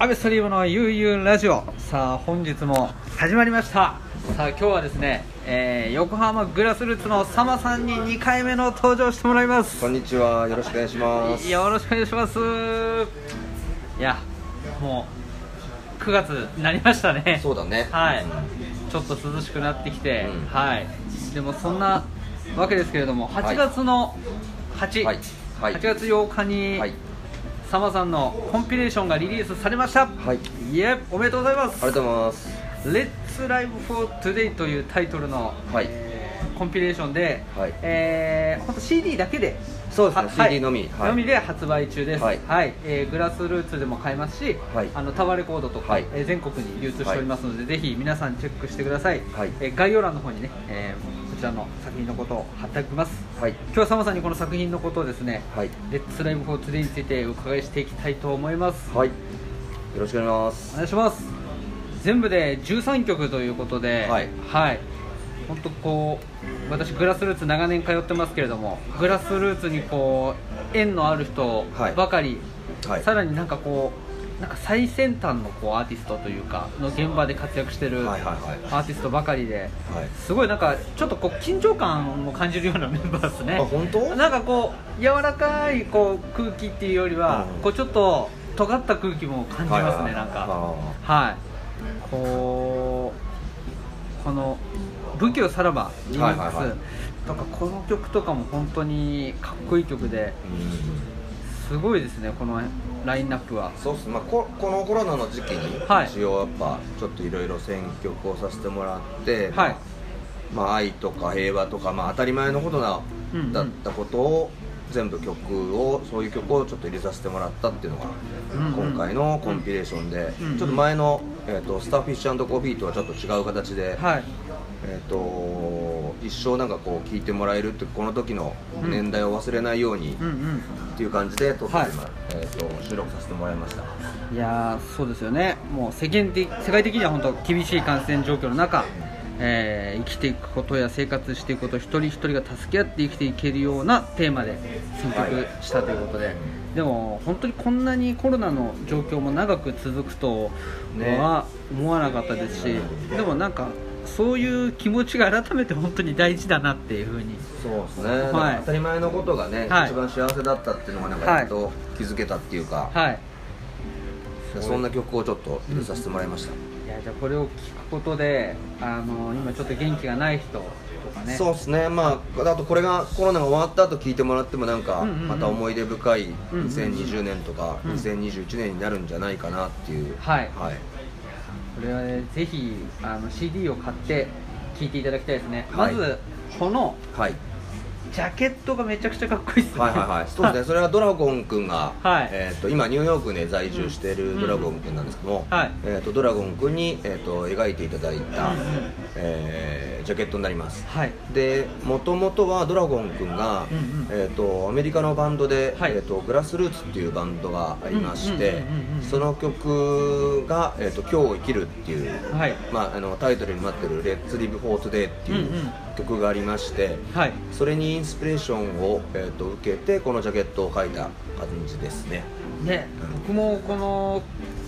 アベストリームの悠々ラジオ。さあ本日も始まりました。さあ今日はですね、えー横浜グラスルーツのサマさんに2回目の登場してもらいます。こんにちは、よろしくお願いします。よろしくお願いします。いやもう9月になりましたね。そうだね。はい。うんちょっと涼しくなってきて、うん。はい。でもそんなわけですけれども8月の8、はい。はい。8月8日に、はい、サマさんのコンピレーションがリリースされました。はい、いえおめでとうございます。ありがとうございます。「Let's Live for Today」というタイトルの、はい。えーコンピレーションで、はい。えー、ほんと CD だけでそうですねは CD のみ。はい。のみで発売中です、ははい。いえーグラスルーツでも買えますし、はい。あのタワーレコードとか、はい。えー全国に流通しておりますので、ぜひ皆さんチェックしてください、はい。えー概要欄の方にね、えーこちらの作品のことを貼っておきます。はい、今日はサマさんにこの作品のことをですねはい、「Let's Live for Today」についてお伺いしていきたいと思います。はい。よろしくお願いしおます。願いします。全部で13曲ということではい。はい。本当こう私グラスルーツ長年通ってますけれどもグラスルーツにこう縁のある人はい。ばかり、はい、さらになんかこうなんか最先端のこうアーティストというかの現場で活躍してるアーティストばかりではい。すごいなんかちょっとこう緊張感も感じるようなメンバーですね。あ、本当？なんかこう柔らかいこう空気っていうよりは、うん。こうちょっと尖った空気も感じますね、なんか。ははい。こうこの「武器をさらば」リミックス、はいはいはい。とかこの曲とかも本当にかっこいい曲で。すごいですねこのラインナップは。そうっす。まあここのコロナの時期に、はい。一応やっぱちょっといろいろ選曲をさせてもらって、はい。まあ愛とか平和とかまあ当たり前のことな、うんうんだったことを全部曲をそういう曲をちょっと入れさせてもらったっていうのが、うんうん。今回のコンピレーションで、うんうん。ちょっと前の、えー、とスターフィッシュコーヒーとはちょっと違う形で、はい。えー、と一生なんかこう聴いてもらえるってこの時の年代を忘れないようにっていう感じで撮って今、はい。えー、と収録させてもらいました。いやーそうですよね。もう世間的世界的には本当厳しい感染状況の中、えー生きていくことや生活していくこと一人一人が助け合って生きていけるようなテーマで選曲したということで、でも本当にこんなにコロナの状況も長く続くとは思わなかったですし、でもなんかそういう気持ちが改めて本当に大事だなっていうふうに。そうですね、はい。当たり前のことがね、はい。一番幸せだったっていうのがなんかやっと気づけたっていうか、はい。そんな曲をちょっと入れさせてもらいました、いやじゃあこれを聞くことであの今ちょっと元気がない人とかね。そうですね。まああとこれがコロナが終わった後聞いてもらってもなんかうんうんうん。また思い出深いうんうん2020年とかうん。2021年になるんじゃないかなっていう、はい。はいこれはねぜひあの CD を買って聴いていただきたいですね、はい。まずこのはい。ジャケットがめちゃくちゃかっこいいですね。はいはいはい。そうですね。それはドラゴンくんが、はい。えー、と今ニューヨークで在住しているドラゴンくんなんですけども、はいえー、とドラゴンくんに、えー、と描いていただいた、うんうんえージャケットになります。はい。でもともとはドラゴンくんが、うんうん。えー、とアメリカのバンドで、はい。えー、とグラスルーツっていうバンドがありましてうんうんうんうんうんその曲が「えー、と今日を生きる」っていう、はい。まあ、あのタイトルになってる「Let's Live for Today」っていううんうん。曲がありまして、はい。それにインスピレーションを、えー、と受けてこのジャケットを描いた感じですね。ね。僕もこの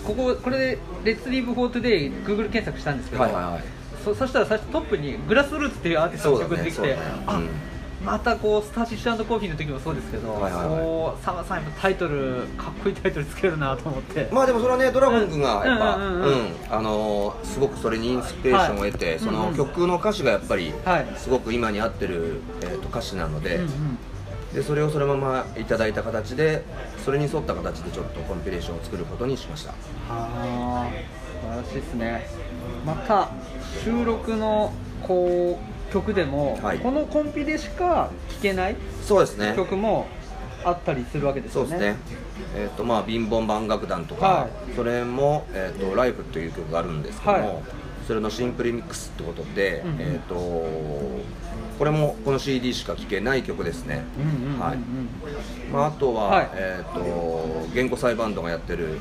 こここれで「Let's Live for Today」Google 検索したんですけど、はいはいはいそそしたら最初トップにグラスルーツっていうアーティストの曲が出てきて、そうだね。そうだあ、ねまたこうスターシッシュコーヒーの時もそうですけど、はいはいはい。こうサマさんやっぱタイトルかっこいいタイトルつけるなと思って、まあでもそれはねドラゴン君がやっぱううんんうんうん。うん。あのーすごくそれにインスピレーションを得て、はい。その曲の歌詞がやっぱりはい。すごく今に合ってる、えー、と歌詞なので,、うんうん。でそれをそのままいただいた形でそれに沿った形でちょっとコンピレーションを作ることにしました。あー素晴らしいですね。また収録のこう曲でも、はい。このコンピでしか聴けないそうですね。曲もあったりするわけですよね。そうですね。えっ、とまあ貧乏万楽団とか、はそれも「えー、とライフという曲があるんですけども、はい。それのシンプルミックスってことで、うんうん。えっ、とこれもこの CD しか聴けない曲ですね、うんうんうんうんはい。まあ、あとは、はい。えー、と言語裁バンドがやってる、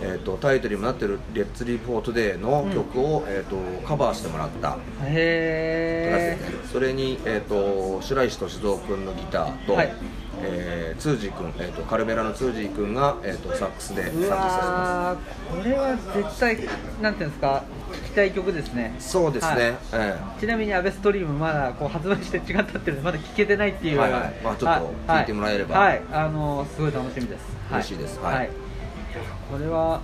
えー、とタイトルにもなってる「Let's Live for Today」の曲を、えー、とカバーしてもらった。形へですねそれに、えー、と白石俊三君のギターと,、はい。ええー、ツージー君、えーと、カルメラのツージー君が、えーと、サックスで参加させてます。これは絶対なんていうんですか聞きたい曲ですね。そうですね、はい。えー、ちなみに「アベストリーム」まだこう発売して違ったっていうのでまだ聞けてないっていう、はいはい、まあ、ちょっと聞いてもらえればはい、はい、あのすごい楽しみです。嬉しいです。はい、これは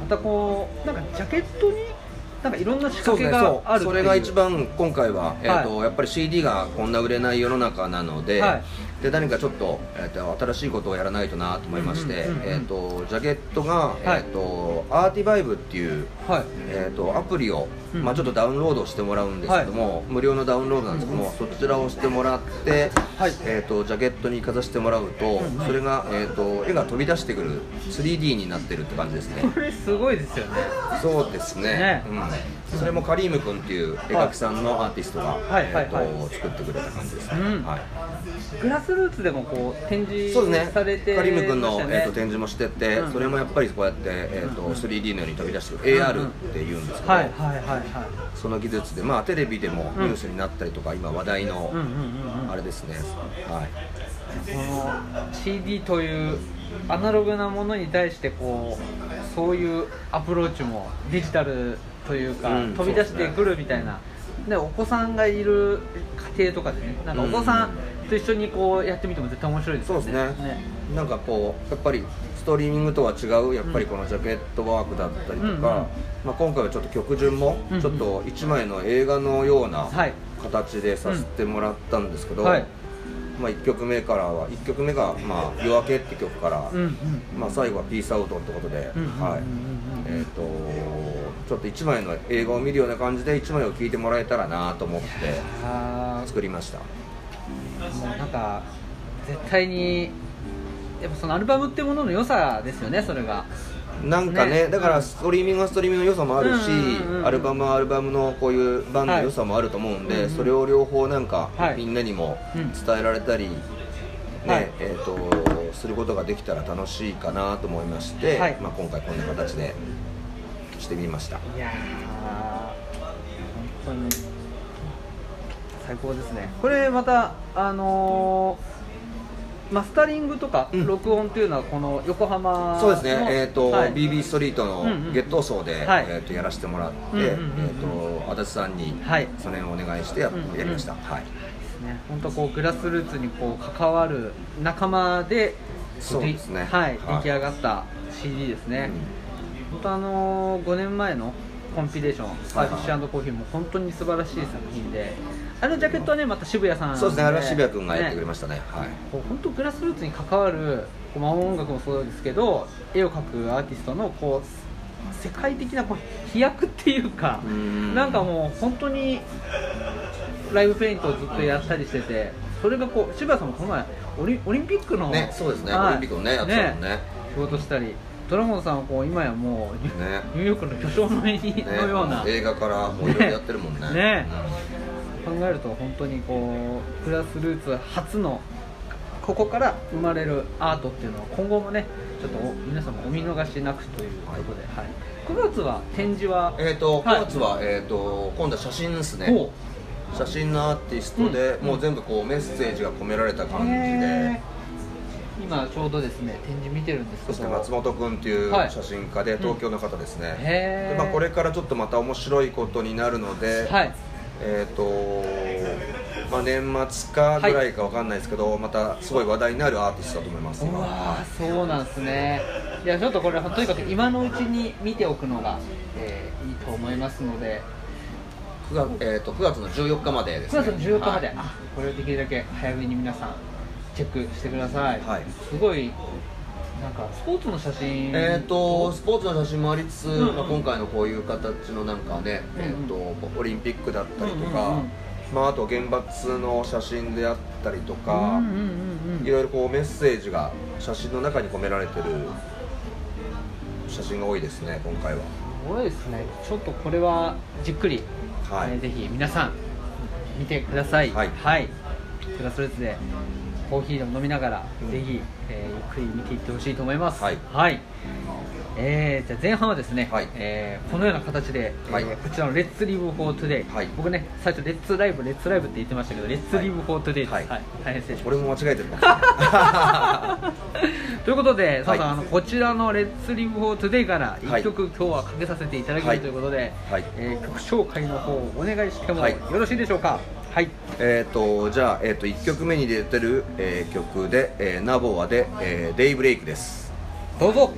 またこうなんかジャケットになんかいろんな仕掛けがあるそ,、れが一番今回は、えーと、はい、やっぱり CD がこんな売れない世の中なので、はい、で何かちょっと,、えーと、新しいことをやらないとなと思いまして、えーと、ジャケットが、はい、えー、とアーティバイブっていう、はい。えー、とアプリを、まあ、ちょっとダウンロードしてもらうんですけども、無料のダウンロードなんですけども、そちらをしてもらって、はい。えー、とジャケットにかざしてもらうと、それが、えー、と絵が飛び出してくる 3D になってるって感じですね。これすごいですよね。そうですね、ね、うん、それもカリーム君っていう絵描きさんのアーティストが、はいえーと作ってくれた感じですね、うん、はい。グラスルーツでもこう展示されて、ね、カリム君の、えーと、展示もしてて、うん、それもやっぱりこうやって、えーと、うん、3D のように飛び出してる。AR っていうんですけど、はいはいはいはい、その技術で、まあ、テレビでもニュースになったりとか、今話題のあれですね、はい、この CD というアナログなものに対してこうそういうアプローチもデジタルというか、うん、飛び出してくるみたいな。でお子さんがいる家庭とかでねなんかお子さんと一緒にこうやってみても絶対面白いですよね。そうですね。ねなんかこうやっぱりストリーミングとは違うやっぱりこのジャケットワークだったりとか、うんうん、まあ、今回はちょっと曲順もちょっと1枚の映画のような形でさせてもらったんですけど、はい。まあ、1曲目からは1曲目が「まあ、夜明け」って曲から、うんうん、まあ、最後は「ピースアウト」ってことで、はい。えーと、ちょっと1枚の映画を見るような感じで1枚を聴いてもらえたらなと思って作りました。もうなんか絶対にやっぱそのアルバムってものの良さですよねそれが。なんかね、ね、だからストリーミングはストリーミングの良さもあるし、アルバムはアルバムのこういうバンドの良さもあると思うんで、はい、それを両方なんか、みんなにも伝えられたり、ね、はい、えーと、することができたら楽しいかなと思いまして、はい、まあ、今回こんな形でしてみました。いや本当に最高ですね。これまたあのー、マスタリングとか録音っていうのはこの横浜そうですね、えーとはい、BB ストリートの月頭層で、うんうん、えー、とやらせてもらって、えー、と足立さんにそれをお願いしてや,、やりました、はい。ね、本当こうグラスルーツにこう関わる仲間でそうですね、はい、出来上がった CD ですね、うん、本当あのー、5年前のコンピレーション「ファイフィッシュコーヒー」も本当に素晴らしい作品であのジャケットはねまた渋谷さんそうですねあれは渋谷君がやってくれましたね、ね、はい。本当グラスルーツに関わるまあ、音楽もそうですけど絵を描くアーティストのこう世界的なこう飛躍っていうかなんかもう本当にライブペイントをずっとやったりしててそれがこう渋谷さんもこの前オリオリンピックの、ね、そうですね、オリンピックのねやつだもんね。仕事したりドラゴンさんはこう今やもう、ね、ニューヨークの巨匠の絵のような、ね、映画からもういろいろやってるもんね。ね、考えると本当にこうクラスルーツ初のここから生まれるアートっていうのは今後もねちょっと皆様お見逃しなくということで、はい、9月は展示は？えっ、ー、と9月は、はい、えっ、ー、と今度は写真ですね。写真のアーティストで、うん、もう全部こうメッセージが込められた感じで、今ちょうどですね展示見てるんですけど、ね、松本君っていう写真家で、はい、東京の方ですね、うん、でまあ、これからちょっとまた面白いことになるので、はい、えっ、ー、とまあ、年末かぐらいかわかんないですけど、はい、またすごい話題になるアーティストだと思いますわそうなんですね。いやちょっとこれとにかく今のうちに見ておくのが、えー、いいと思いますので。9月,、えーと、9月の14日までですね。9月の14日まで、はい、あこれをできるだけ早めに皆さんチェックしてください、はい、すごいなんかスポーツの写真えっ、ー、とスポーツの写真もありつつ、うんうん、まあ、今回のこういう形のなんかね、うんうん、えーと、オリンピックだったりとか、まあ、あと原発の写真であったりとか、いろいろこうメッセージが写真の中に込められてる写真が多いですね今回は。すごいですね。ちょっとこれはじっくり、はい、えー、ぜひ皆さん見てください。はい、はい、クラスレッツでコーヒーでも飲みながら、うん、ぜひ、えー、ゆっくり見ていってほしいと思います。はい、はい。えー、じゃあ前半はですね、はい。えーこのような形で、はい。えーこちらの「 Let's Live For Today はい。僕ね最初「 Let's live Let's live」って言ってましたけど「 Let's Live For Today です、ははい。い大変失礼しまし俺も間違えてる ということで、はい。さああのこちらの「 Let's Live For Today からはい。1曲、今日はかけさせていただけはい。るということで、はい。えー曲紹介の方をお願いしてもはい。よろしいでしょうか？はい。えー、とじゃあ、えー、と1曲目に出てる、えー曲で、えーナボアで、えー Daybreak です。どうぞ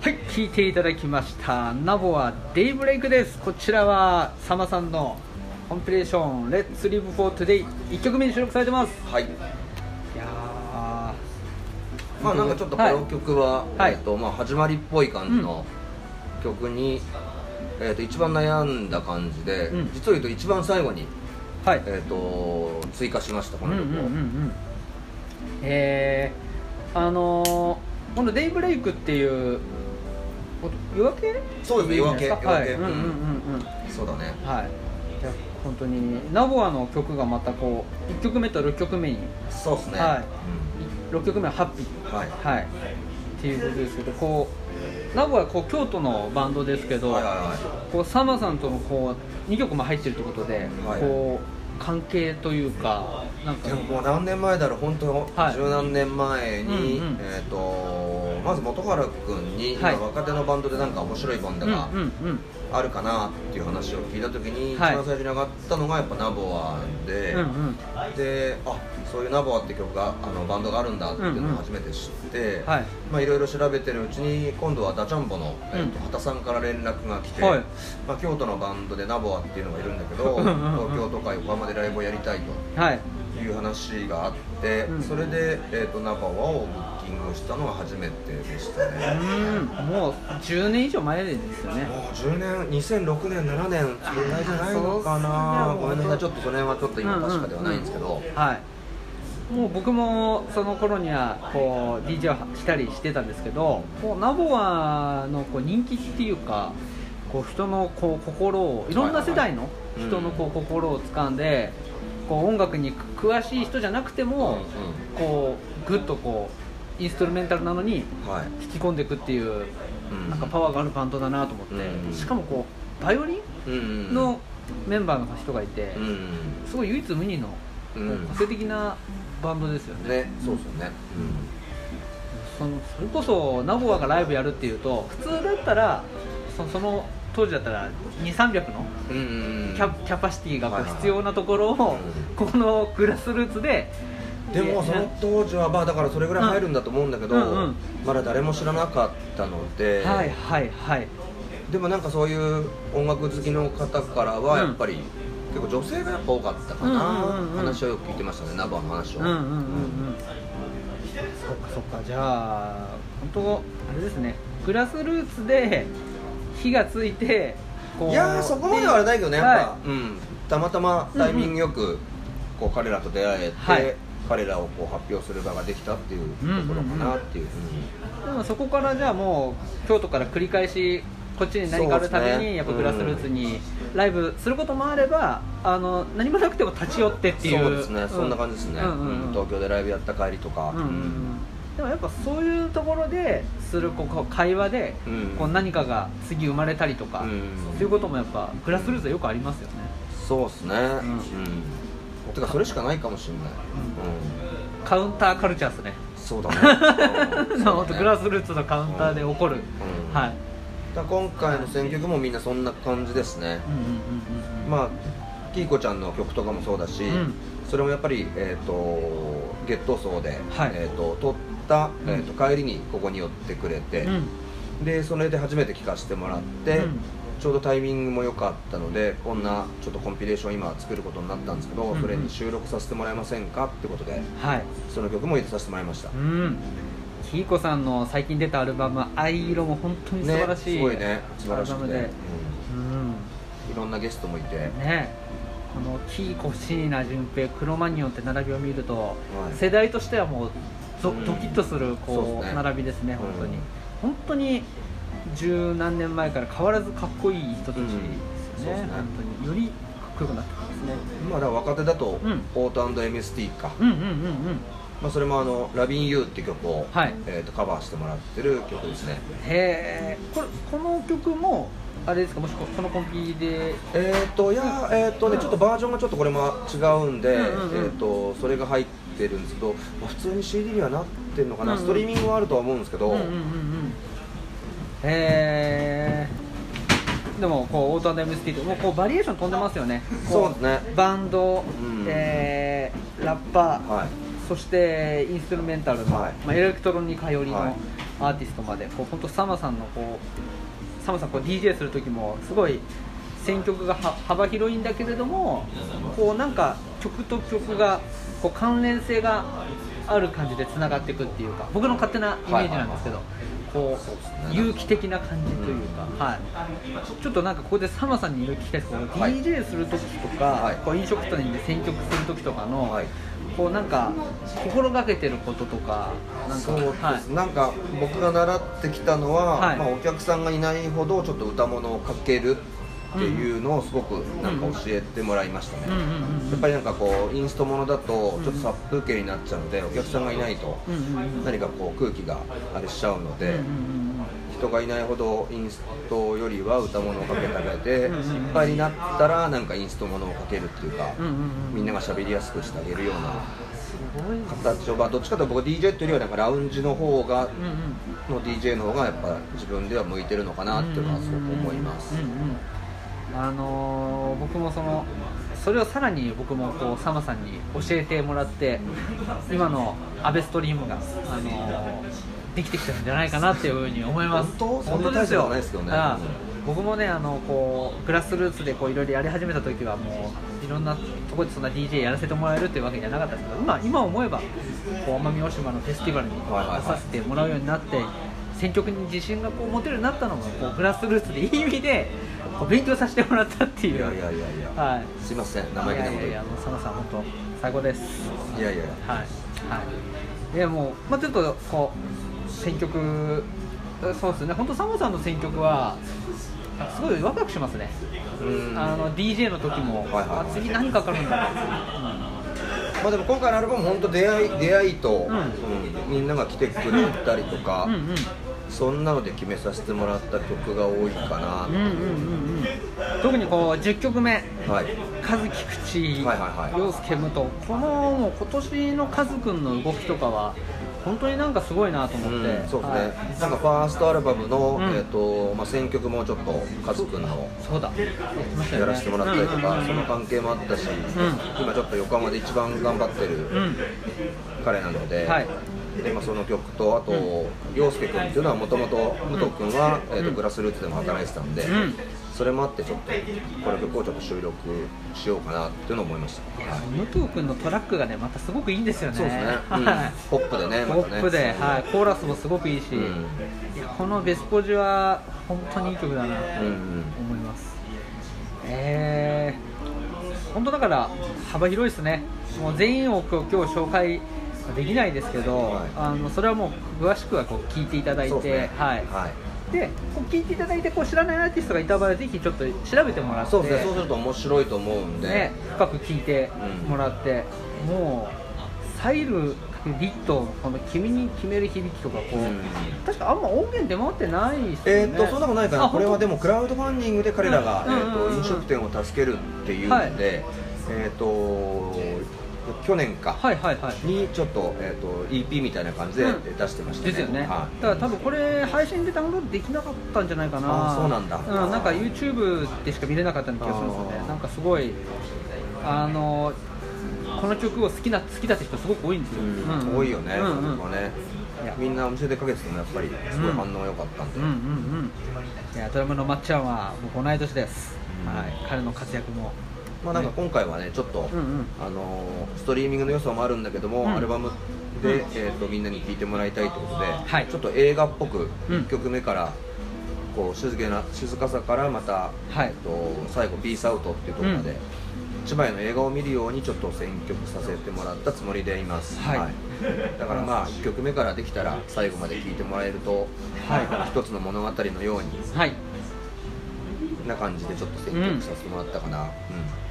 はい聴いていただきましたナボはデイブレイクです。こちらはサマさんのコンピレーション「Let's Live for Today」1曲目に収録されてます。はい。いやまあなんかちょっとこの曲は、はい。えーとまあ、始まりっぽい感じの曲に、えー、と一番悩んだ感じで、うん。実を言うと一番最後に、ーはい。えー、と追加しましたこの曲を、うんうんうんうんえー、あのー、この「デイブレイク」っていうこ夜明け？そうですね夜明け夜明け。うんうんうんうん。そうだね。はい。じゃあ本当にナボアの曲がまたこう1曲目と6曲目に。そうですね、はい。6曲目は「ハッピー」うんはい。はい。っていうことですけどこうナボアはこう京都のバンドですけど、はいはいはい。こうサマさんとのこう2曲も入ってるってことで、はい。こう関係というかなんか。でももう何年前だろう本当はい。十何年前に、うんうん。えっ、とまず本原君に、はい。今若手のバンドでなんか面白いバンドがうんうんうんあるかなっていう話を聞いた時に、はい。一番最初に上がったのがやっぱナボアで、うんうん。であそういうナボアって曲があのバンドがあるんだっていうのを初めて知って、はい。まあいろいろ調べてるうちに今度はダチャンボの、えーとうん畑さんから連絡が来て、はい。まあ、京都のバンドでナボアっていうのがいるんだけどうんうんうん。東京とか横浜でライブをやりたいと。はい。いう話があって、うんそれで、えー、とナバワをブッキングしたのが初めてでしたうねん。もう10年以上前ですよね。もう10年2006年7年それぐらいじゃないのかあなごめんなさい。ちょっとその辺はちょっと今確かではないんですけど、はい。もう僕もその頃にはこう DJ をしたりしてたんですけどこうナボアのこう人気っていうかこう人のこう心をいろんな世代のい人のこう心を掴んでこう音楽に詳しい人じゃなくてもこうグッとこうインストゥルメンタルなのにはい。引き込んでいくっていううん。なんかパワーがあるバンドだなと思ってうんしかもこうバイオリン？のメンバーの人がいてうんすごい唯一無二のうん。個性的なバンドですよね。ねそうですよね、そのそれこそナボアがライブやるっていうと普通だったらそその当時だったら2300のキャキャパシティがこう必要なところをうん。このグラスルーツででもその当時はまあだからそれぐらい入るんだと思うんだけど、うんうん。うんまだ誰も知らなかったので、はいはいはい。でもなんかそういう音楽好きの方からはやっぱり、結構女性がやっぱ多かったかな、うんうんうん。うん話をよく聞いてましたねナバの話を、うんうんうんうん。そっかそっか。じゃあ本当あれですね。グラスルーツで火がついていやーそこまではあれないけどねやっぱ、はうん、たまたまタイミングよくこう彼らと出会えて、はい彼らをこう発表する場ができたっていうところかなっていう,、でもそこからじゃあもう京都から繰り返しこっちに何かあるたびそうですね。にやっぱグラスルーツにライブすることもあればあの何もなくても立ち寄ってっていう。そうですね、そんな感じですね、東京でライブやった帰りとか、でもやっぱそういうところでするこう会話でうん。こう何かが次生まれたりとか、うん。そういうこともやっぱグラスルーツはよくありますよね。そうですね。うん、てかそれしかないかもしれない、うん。カウンターカルチャーですね。そうだね。うん本当グラスルーツのカウンターで起こる、うん。はい。だ今回の選曲もみんなそんな感じですね、まあキーコちゃんの曲とかもそうだし、うん。それもやっぱり、えー、とゲット層で、はい。えー、と撮った、うん。えー、と帰りにここに寄ってくれて、うん。でそれで初めて聴かせてもらって、うんちょうどタイミングも良かったのでこんなちょっとコンピレーション今作ることになったんですけど、それに収録させてもらえませんかってことではい。その曲も入れさせてもらいました、うん。キーコさんの最近出たアルバム「藍色」も本当に素晴らしい、ね、すごいね。素晴らしくて、アルバムで。うん。うん。いろんなゲストもいて、ね。このキーコ椎名純平クロマニオンって並びを見ると、い。世代としてはもうゾうん。ドキッとするこうね。並びですね本当に、うん。本当に十何年前から変わらずかっこいい人たちですよね,、うん。ね本当に。よりかっこよくなってますねまあだ若手だと、うんオート &MST か、うんうんうんうん。まあ、それもあの「ラビン・ユー」って曲を、はい。えー、とカバーしてもらってる曲ですね。へえこれこの曲もあれですかもしここのコンピで？えっ、といやえっ、とねちょっとバージョンがちょっとこれも違うんで、うんうんうん。えっ、とそれが入ってるんですけど、まあ、普通に CD にはなってるのかな、うんうん。ストリーミングはあるとは思うんですけど、うんうんうんうんへえでもこうオート &MST ってもうこうバリエーション飛んでますよね。こ そうですね。バンド、ん。えーラッパー、はい。そしてインストゥルメンタルの、はい。まあ、エレクトロニカ寄りの、はい。アーティストまでこう本当サマさんのこうサマさんこう DJ する時もすごい選曲が幅広いんだけれどもこうなんか曲と曲がこう関連性がある感じでつながっていくっていうか僕の勝手なイメージなんですけど、こう有機的な感じというか、はい、ちょっとなんかここでサマさんにいろいろ聞きたいですけど、はい、DJ する時とか、はい、こう飲食店で選曲する時とかの、はい、こうなんか心がけてることとかなんかそうです、はい、なんか僕が習ってきたのは、まあ、お客さんがいないほどちょっと歌物をかけるっていうのをすごくなんか教えてもらいましたね、やっぱりなんかこうインストものだとちょっと殺風景になっちゃうのでお客さんがいないと何かこう空気があれしちゃうので、人がいないほどインストよりは歌物をかけためで、いっぱいになったらなんかインストものをかけるっていうか、みんなが喋りやすくしてあげるような形を、まあ、どっちかというと僕 DJ というよりはなんかラウンジの方が、の DJ の方がやっぱ自分では向いてるのかなっていうのはすごく思います。あのー、僕もそのそれをさらに僕もこうサマさんに教えてもらって今のアベストリームが、あのー、できてきたんじゃないかなっていうふうに思います。本当？ですよですよね、僕もねあのこうグラスルーツでこういろいろやり始めた時はもういろんなところでそんな DJ やらせてもらえるっていうわけじゃなかったですけど今今思えばこう奄美大島のフェスティバルに出させてもらうようになって、選曲に自信がこう持てるようになったのがこうグラスルーツでいい意味で勉強させてもらったっていう。いやいやいやいや、はい、すいません。生意気なこといやいやもう佐野さん本当最高です。いやいやはい。はい。でもまあちょっとこう選曲そうですね。本当佐野さんの選曲はすごいワクワクしますね。あの DJ の時も、はいはいはい、次何かかるんだろう、うん。まあでも今回のアルバム本当出会い出会いと、うん。うん、みんなが来てくれたりとか、うんうんそんなので決めさせてもらった曲が多いかな、うんうんうんうん、特にこう10曲目「はい、和樹口陽介武藤」このもう今年のカズくんの動きとかは本当になんかすごいなと思って、うん、そうですね、はい、なんかファーストアルバムの、うん、えーとまあ、選曲もちょっとカズくんのそうだ。やらせてもらったりとか、その関係もあったし、今ちょっと横浜で一番頑張ってる彼なので、はいでまあ、その曲とあと陽介君っていうのはもともと武藤君は、えーと、グラスルーツでも働いてたんで、それもあってちょっとこの曲をちょっと収録しようかなっていうのを思いました、はい、武藤君のトラックがねまたすごくいいんですよね。そうですね、うん、ポップでね、ま、ポップで、はい、コーラスもすごくいいし、うん、いやこの「ベスポジ」は本当にいい曲だなと思います、うんうん、えー、本当だから幅広いですね。もう全員を今日紹介できないですけど、はい、あのそれはもう詳しくはこう聞いていただいて、ね、はい、はい、でこう聞いていただいてこう知らないアーティストがいた場合はぜひちょっと調べてもらってそうですね。そうすると面白いと思うんで、ね、深く聞いてもらって、うん、もうサイルリットこの君に決める響きとかこう、うん、確かあんま音源出回ってないですよね。えっ、とそんなことないかな。これはでもクラウドファンディングで彼らが、えーと飲食店を助けるっていうので、はい、えっ、と去年か、はいはいはい、にちょっと,、えーと、EP みたいな感じで出してましたね、ですよね、はい、だから多分これ配信でダウンロードできなかったんじゃないかな。あそうなんだ、うん、なんか YouTube でしか見れなかったような気がするんですよね。なんかすごいあのこの曲を好きな好きだって人すごく多いんですよ、うん、多いよね、うんうん、ね。みんなお店でかけててもやっぱりすごい反応良かったんで、うんうんうん。うんいやドラムのまっちゃんは僕同い年です、はい、彼の活躍もまあ、なんか今回はねちょっと、うんうん、あのストリーミングの要素もあるんだけども、うん、アルバムで、うん、えーと、みんなに聴いてもらいたいということで、はい、ちょっと映画っぽく1曲目から、こう静けな静かさからまた、はい、えーと、最後「ピースアウト」っていうところまで、一枚の映画を見るようにちょっと選曲させてもらったつもりでいます、はい、はい、だからまあ1曲目からできたら最後まで聴いてもらえると、はい、一つの物語のように、はい、な感じでちょっと選曲させてもらったかな、うん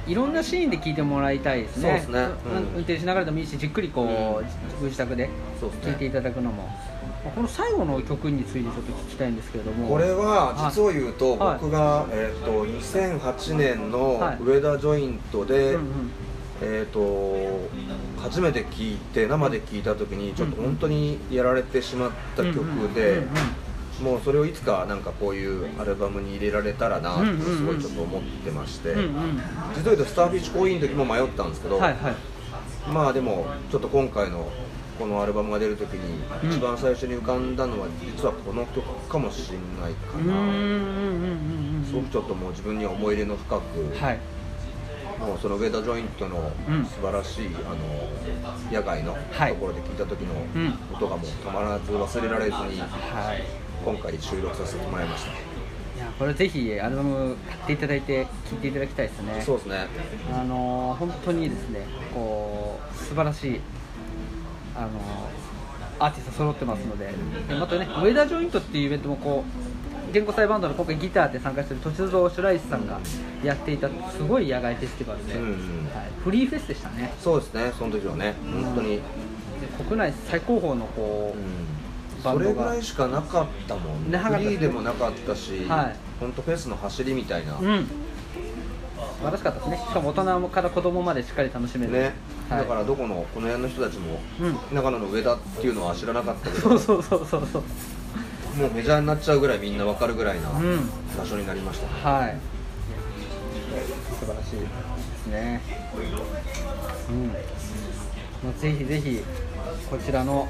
いろんなシーンで聞いてもらいたいですね。そうですね、うん、運転しながらでもいいしじっくりこう、ご自宅で聞いていただくのも、この最後の曲についてちょっと聞きたいんですけれども。これは実を言うと、僕が、えーと、2008年の上田ジョイントで、えーと、初めて聴いて生で聴いた時にちょっと本当にやられてしまった曲で、もうそれをいつかなんかこういうアルバムに入れられたらなってすごいちょっと思ってまして、実を言うとスターフィッシュコーヒーの時も迷ったんですけど、はいはい、まあでもちょっと今回のこのアルバムが出る時に一番最初に浮かんだのは実はこの曲かもしれないかな。すごくちょっともう自分には思い入れの深く、はい、もうその上田ジョイントの素晴らしい、うん、あの野外のところで聞いた時の音がもうたまらず忘れられずに、はい、今回収録させてもらいました。いやこれぜひアルバム買っていただいて聴いていただきたいですね。そうですね。あの本当にですねこう素晴らしいあのアーティスト揃ってますのででまたねウェダージョイントっていうイベントもこう原稿祭バンドの今回ギターで参加してる歳三シュライスさんがやっていたすごい野外フェスティバルで、うんうん、はい、フリーフェスでしたね。そうですねその時はね。本当に、国内最高峰のこう、うんそれぐらいしかなかったもんね。フリーでもなかったし、はい、本当フェスの走りみたいな、うん、素晴らしかったですね。しかも大人から子供までしっかり楽しめる。ね、はい、だからどこのこの辺の人たちも、うん、長野の上田っていうのは知らなかったけどそうそうそうそうもうメジャーになっちゃうぐらいみんな分かるぐらいな場所になりました、はい。素晴らしいですね。うん。ぜひぜひこちらの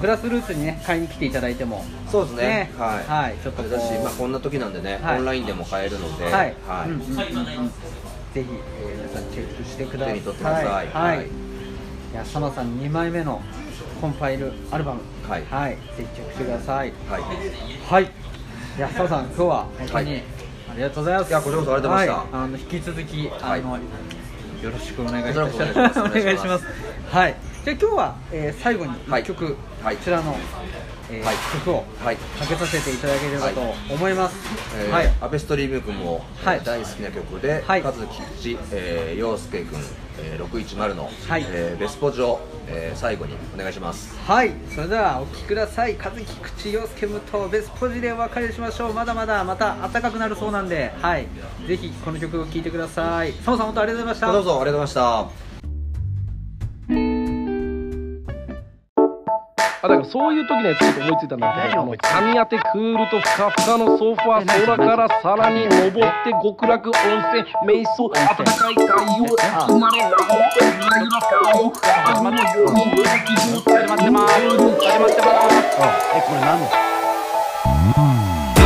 グラスルーツにね買いに来ていただいても。そうですね、ね、はい、はい、ちょっとだし、まあ、こんな時なんでね、はい、オンラインでも買えるので、はい。はい。うんうんうん、ぜひ、えー、皆さんチェックしてください。手に取ってください、はい。はい、い。や佐野さん2枚目のコンパイルアルバム。はい、はい、ぜひチェックしてください。はい、はい、いや佐野さん今日は本当に、ありがとうございます。いやこちらこそありがとうございました、あの引き続きあの、よろしくお願いします。お願いします。はい。じゃあ今日は、えー、最後に1曲、はい、こちらの、えーはい、曲をかけさせていただければと思います、はい、はい、アベストリーム君も、はい、大好きな曲で、はい、和吉、えー、陽介君、えー、610の、はい。えー、ベスポジを、えー、最後にお願いします。はい。それではお聴きください。和吉口陽介武とベスポジでお別れしましょう。まだまだまた暖かくなるそうなんで。はい。ぜひこの曲を聴いてください。佐野さん本当ありがとうございました。どうぞありがとうございましたあだからそういう時のやつちょっと思いついたんだけどあの髪当てクールとふかふかのソファー空からさらに登って極楽温泉瞑想暖かい太陽生まれなほってないの顔始まってます。始まってます。えこれ何の？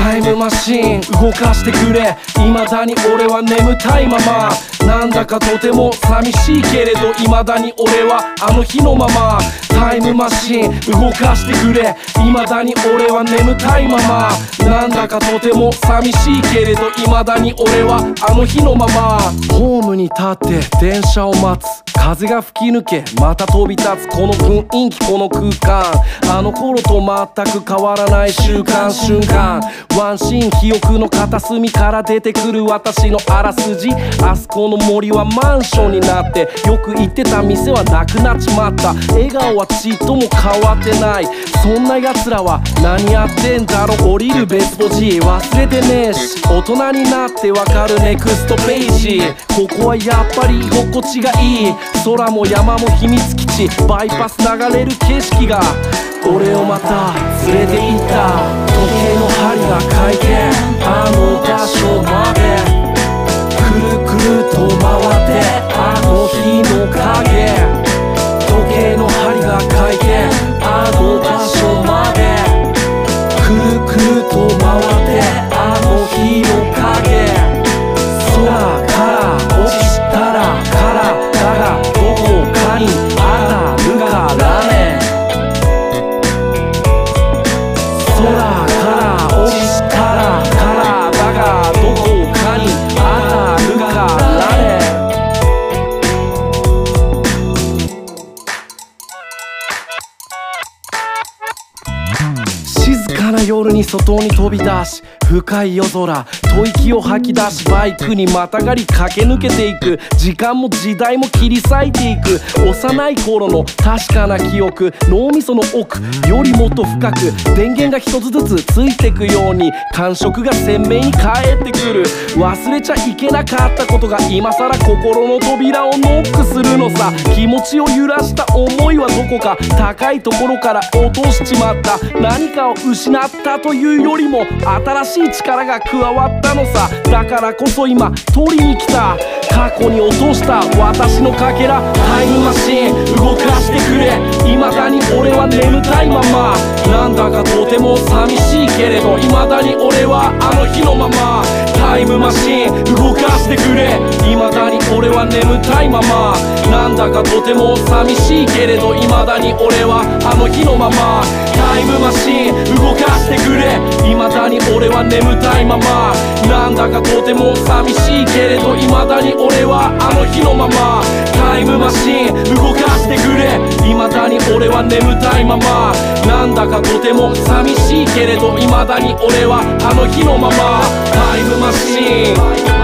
タイムマシーン動かしてくれ。未だに俺は眠たいまま。なんだかとても寂しいけれど未だに俺はあの日のまま。タイムマシーン動かしてくれ。未だに俺は眠たいまま。なんだかとても寂しいけれど未だに俺はあの日のまま。ホームに立って電車を待つ。風が吹き抜けまた飛び立つこの雰囲気この空間。あの頃と全く変わらない瞬間瞬間。ワンシーン記憶の片隅から出てくる私のあらすじ。あそこの森はマンションになってよく行ってた店はなくなっちまった。笑顔はちっとも変わってない。そんな奴らは何やってんだろ降りるベスポジ忘れてねえし。大人になってわかるネクストページ。ここはやっぱり居心地がいい。空も山も秘密基地。バイパス流れる景色が。俺をまた連れて行った。時計の針が回転あの場所まで。くるくると回ってあの日の影。時計の針が回転あの場所まで。くるくると回って飛び出し深い夜空吐息を吐き出しバイクにまたがり駆け抜けていく。時間も時代も切り裂いていく。幼い頃の確かな記憶。脳みその奥よりもっと深く。電源が一つずつついてくように。感触が鮮明に返ってくる。忘れちゃいけなかったことが今さら心の扉をノックするのさ。気持ちを揺らした思いはどこか。高いところから落としちまった。何かを失ったといういうよりも新しい力が加わったのさ。だからこそ今取りに来た。過去に落とした私のかけらタイムマシン動かしてくれ。未だに俺は眠たいまま。なんだかとても寂しいけれど未だに俺はあの日のまま。タイムマシン動かしてくれ。未だに俺は眠たいまま。なんだかとても寂しいけれど未だに俺はあの日のまま。タイムマシン動かしてくれ。未だに俺は眠たいまま。なんだかとても寂しいけれど未だに俺はあの日のまま。タイムマシン動かしてくれ。未だに俺は眠たいまま。なんだかとても寂しいけれど未だに俺はあの日のまま。タイムマシンた